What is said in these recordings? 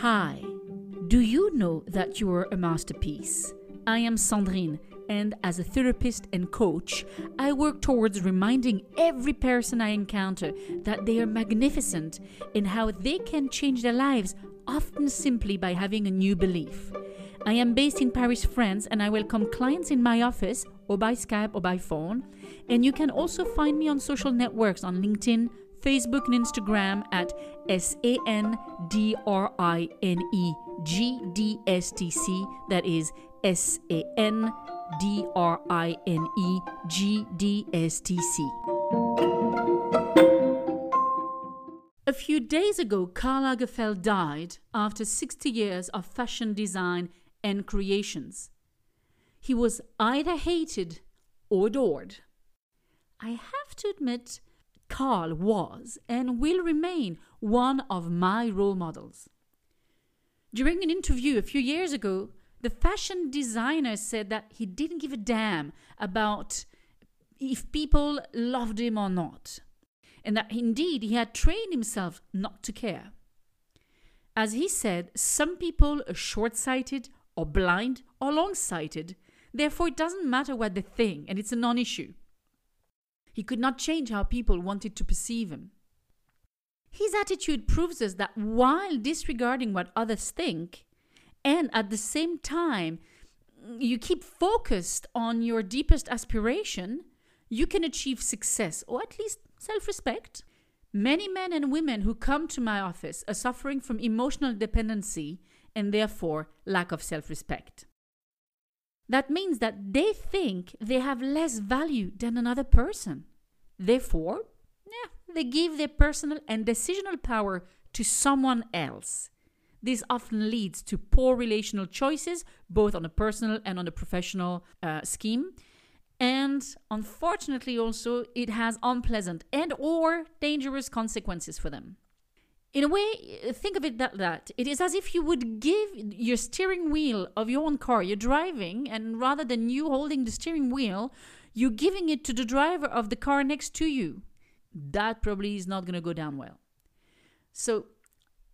Hi. Do you know that you are a masterpiece? I am Sandrine, and as a therapist and coach, I work towards reminding every person I encounter that they are magnificent and how they can change their lives, often simply by having a new belief. I am based in Paris, France, and I welcome clients in my office or by Skype or by phone. And you can also find me on social networks on LinkedIn, Facebook, and Instagram at S A N D R I N E G D S T C. That is S A N D R I N E G D S T C. A few days ago, Karl Lagerfeld died after 60 years of fashion design and creations. He was either hated or adored. I have to admit, Karl was and will remain one of my role models. During an interview a few years ago, the fashion designer said that he didn't give a damn about if people loved him or not, and that indeed he had trained himself not to care. As he said, some people are short sighted or blind or long sighted, therefore, it doesn't matter what they think, and it's a non issue. He could not change how people wanted to perceive him. His attitude proves us that while disregarding what others think, and at the same time, you keep focused on your deepest aspiration, you can achieve success or at least self respect. Many men and women who come to my office are suffering from emotional dependency and therefore lack of self respect. That means that they think they have less value than another person. Therefore, yeah, they give their personal and decisional power to someone else. This often leads to poor relational choices, both on a personal and on a professional uh, scheme. And unfortunately, also, it has unpleasant and or dangerous consequences for them. In a way, uh, think of it that that it is as if you would give your steering wheel of your own car you're driving, and rather than you holding the steering wheel, you're giving it to the driver of the car next to you. That probably is not going to go down well. So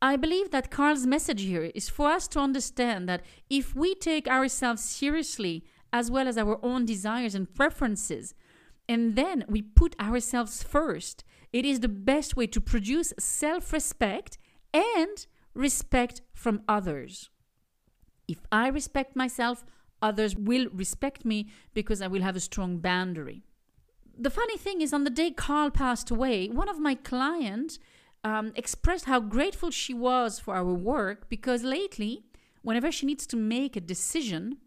I believe that Karl's message here is for us to understand that if we take ourselves seriously, as well as our own desires and preferences, and then we put ourselves first, it is the best way to produce self respect and respect from others. If I respect myself, others will respect me because I will have a strong boundary. The funny thing is, on the day Karl passed away, one of my clients um, expressed how grateful she was for our work because lately, whenever she needs to make a decision,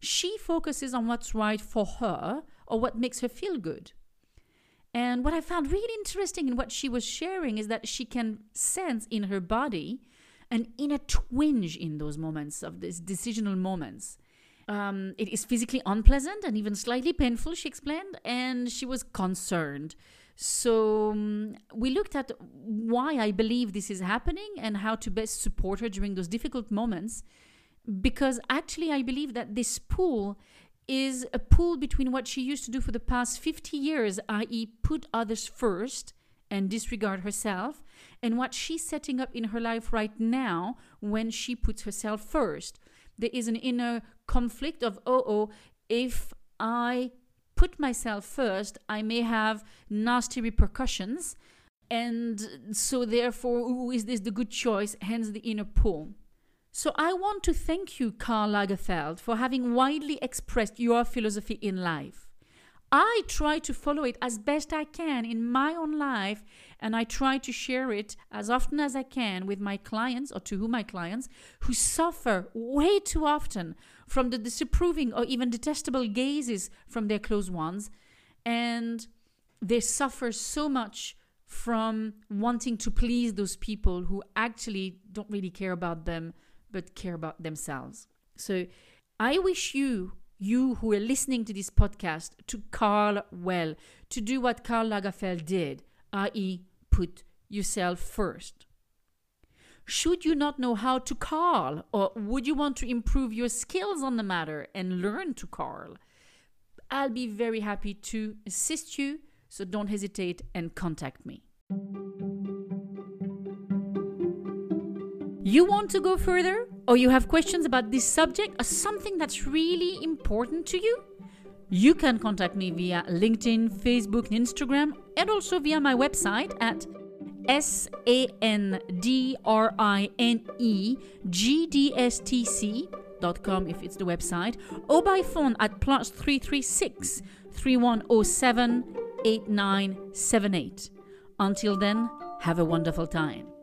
she focuses on what's right for her or what makes her feel good. And what I found really interesting in what she was sharing is that she can sense in her body an inner twinge in those moments of these decisional moments. Um, it is physically unpleasant and even slightly painful, she explained, and she was concerned. So um, we looked at why I believe this is happening and how to best support her during those difficult moments. Because actually, I believe that this pull is a pull between what she used to do for the past 50 years, i.e., put others first and disregard herself, and what she's setting up in her life right now when she puts herself first. There is an inner conflict of, oh, oh, if I put myself first, I may have nasty repercussions. And so, therefore, ooh, is this the good choice? Hence the inner pull. So, I want to thank you, Karl Lagerfeld, for having widely expressed your philosophy in life. I try to follow it as best I can in my own life, and I try to share it as often as I can with my clients or to whom my clients who suffer way too often from the disapproving or even detestable gazes from their close ones. And they suffer so much from wanting to please those people who actually don't really care about them but care about themselves. So I wish you, you who are listening to this podcast, to Karl well, to do what Karl Lagerfeld did, i.e., put yourself first. Should you not know how to Karl, or would you want to improve your skills on the matter and learn to Karl? I'll be very happy to assist you, so don't hesitate and contact me. You want to go further? Or you have questions about this subject or something that's really important to you? You can contact me via LinkedIn, Facebook, and Instagram, and also via my website at S A N D R I N E G D S T C dot com if it's the website, or by phone at plus 336 3107 8978. Until then, have a wonderful time.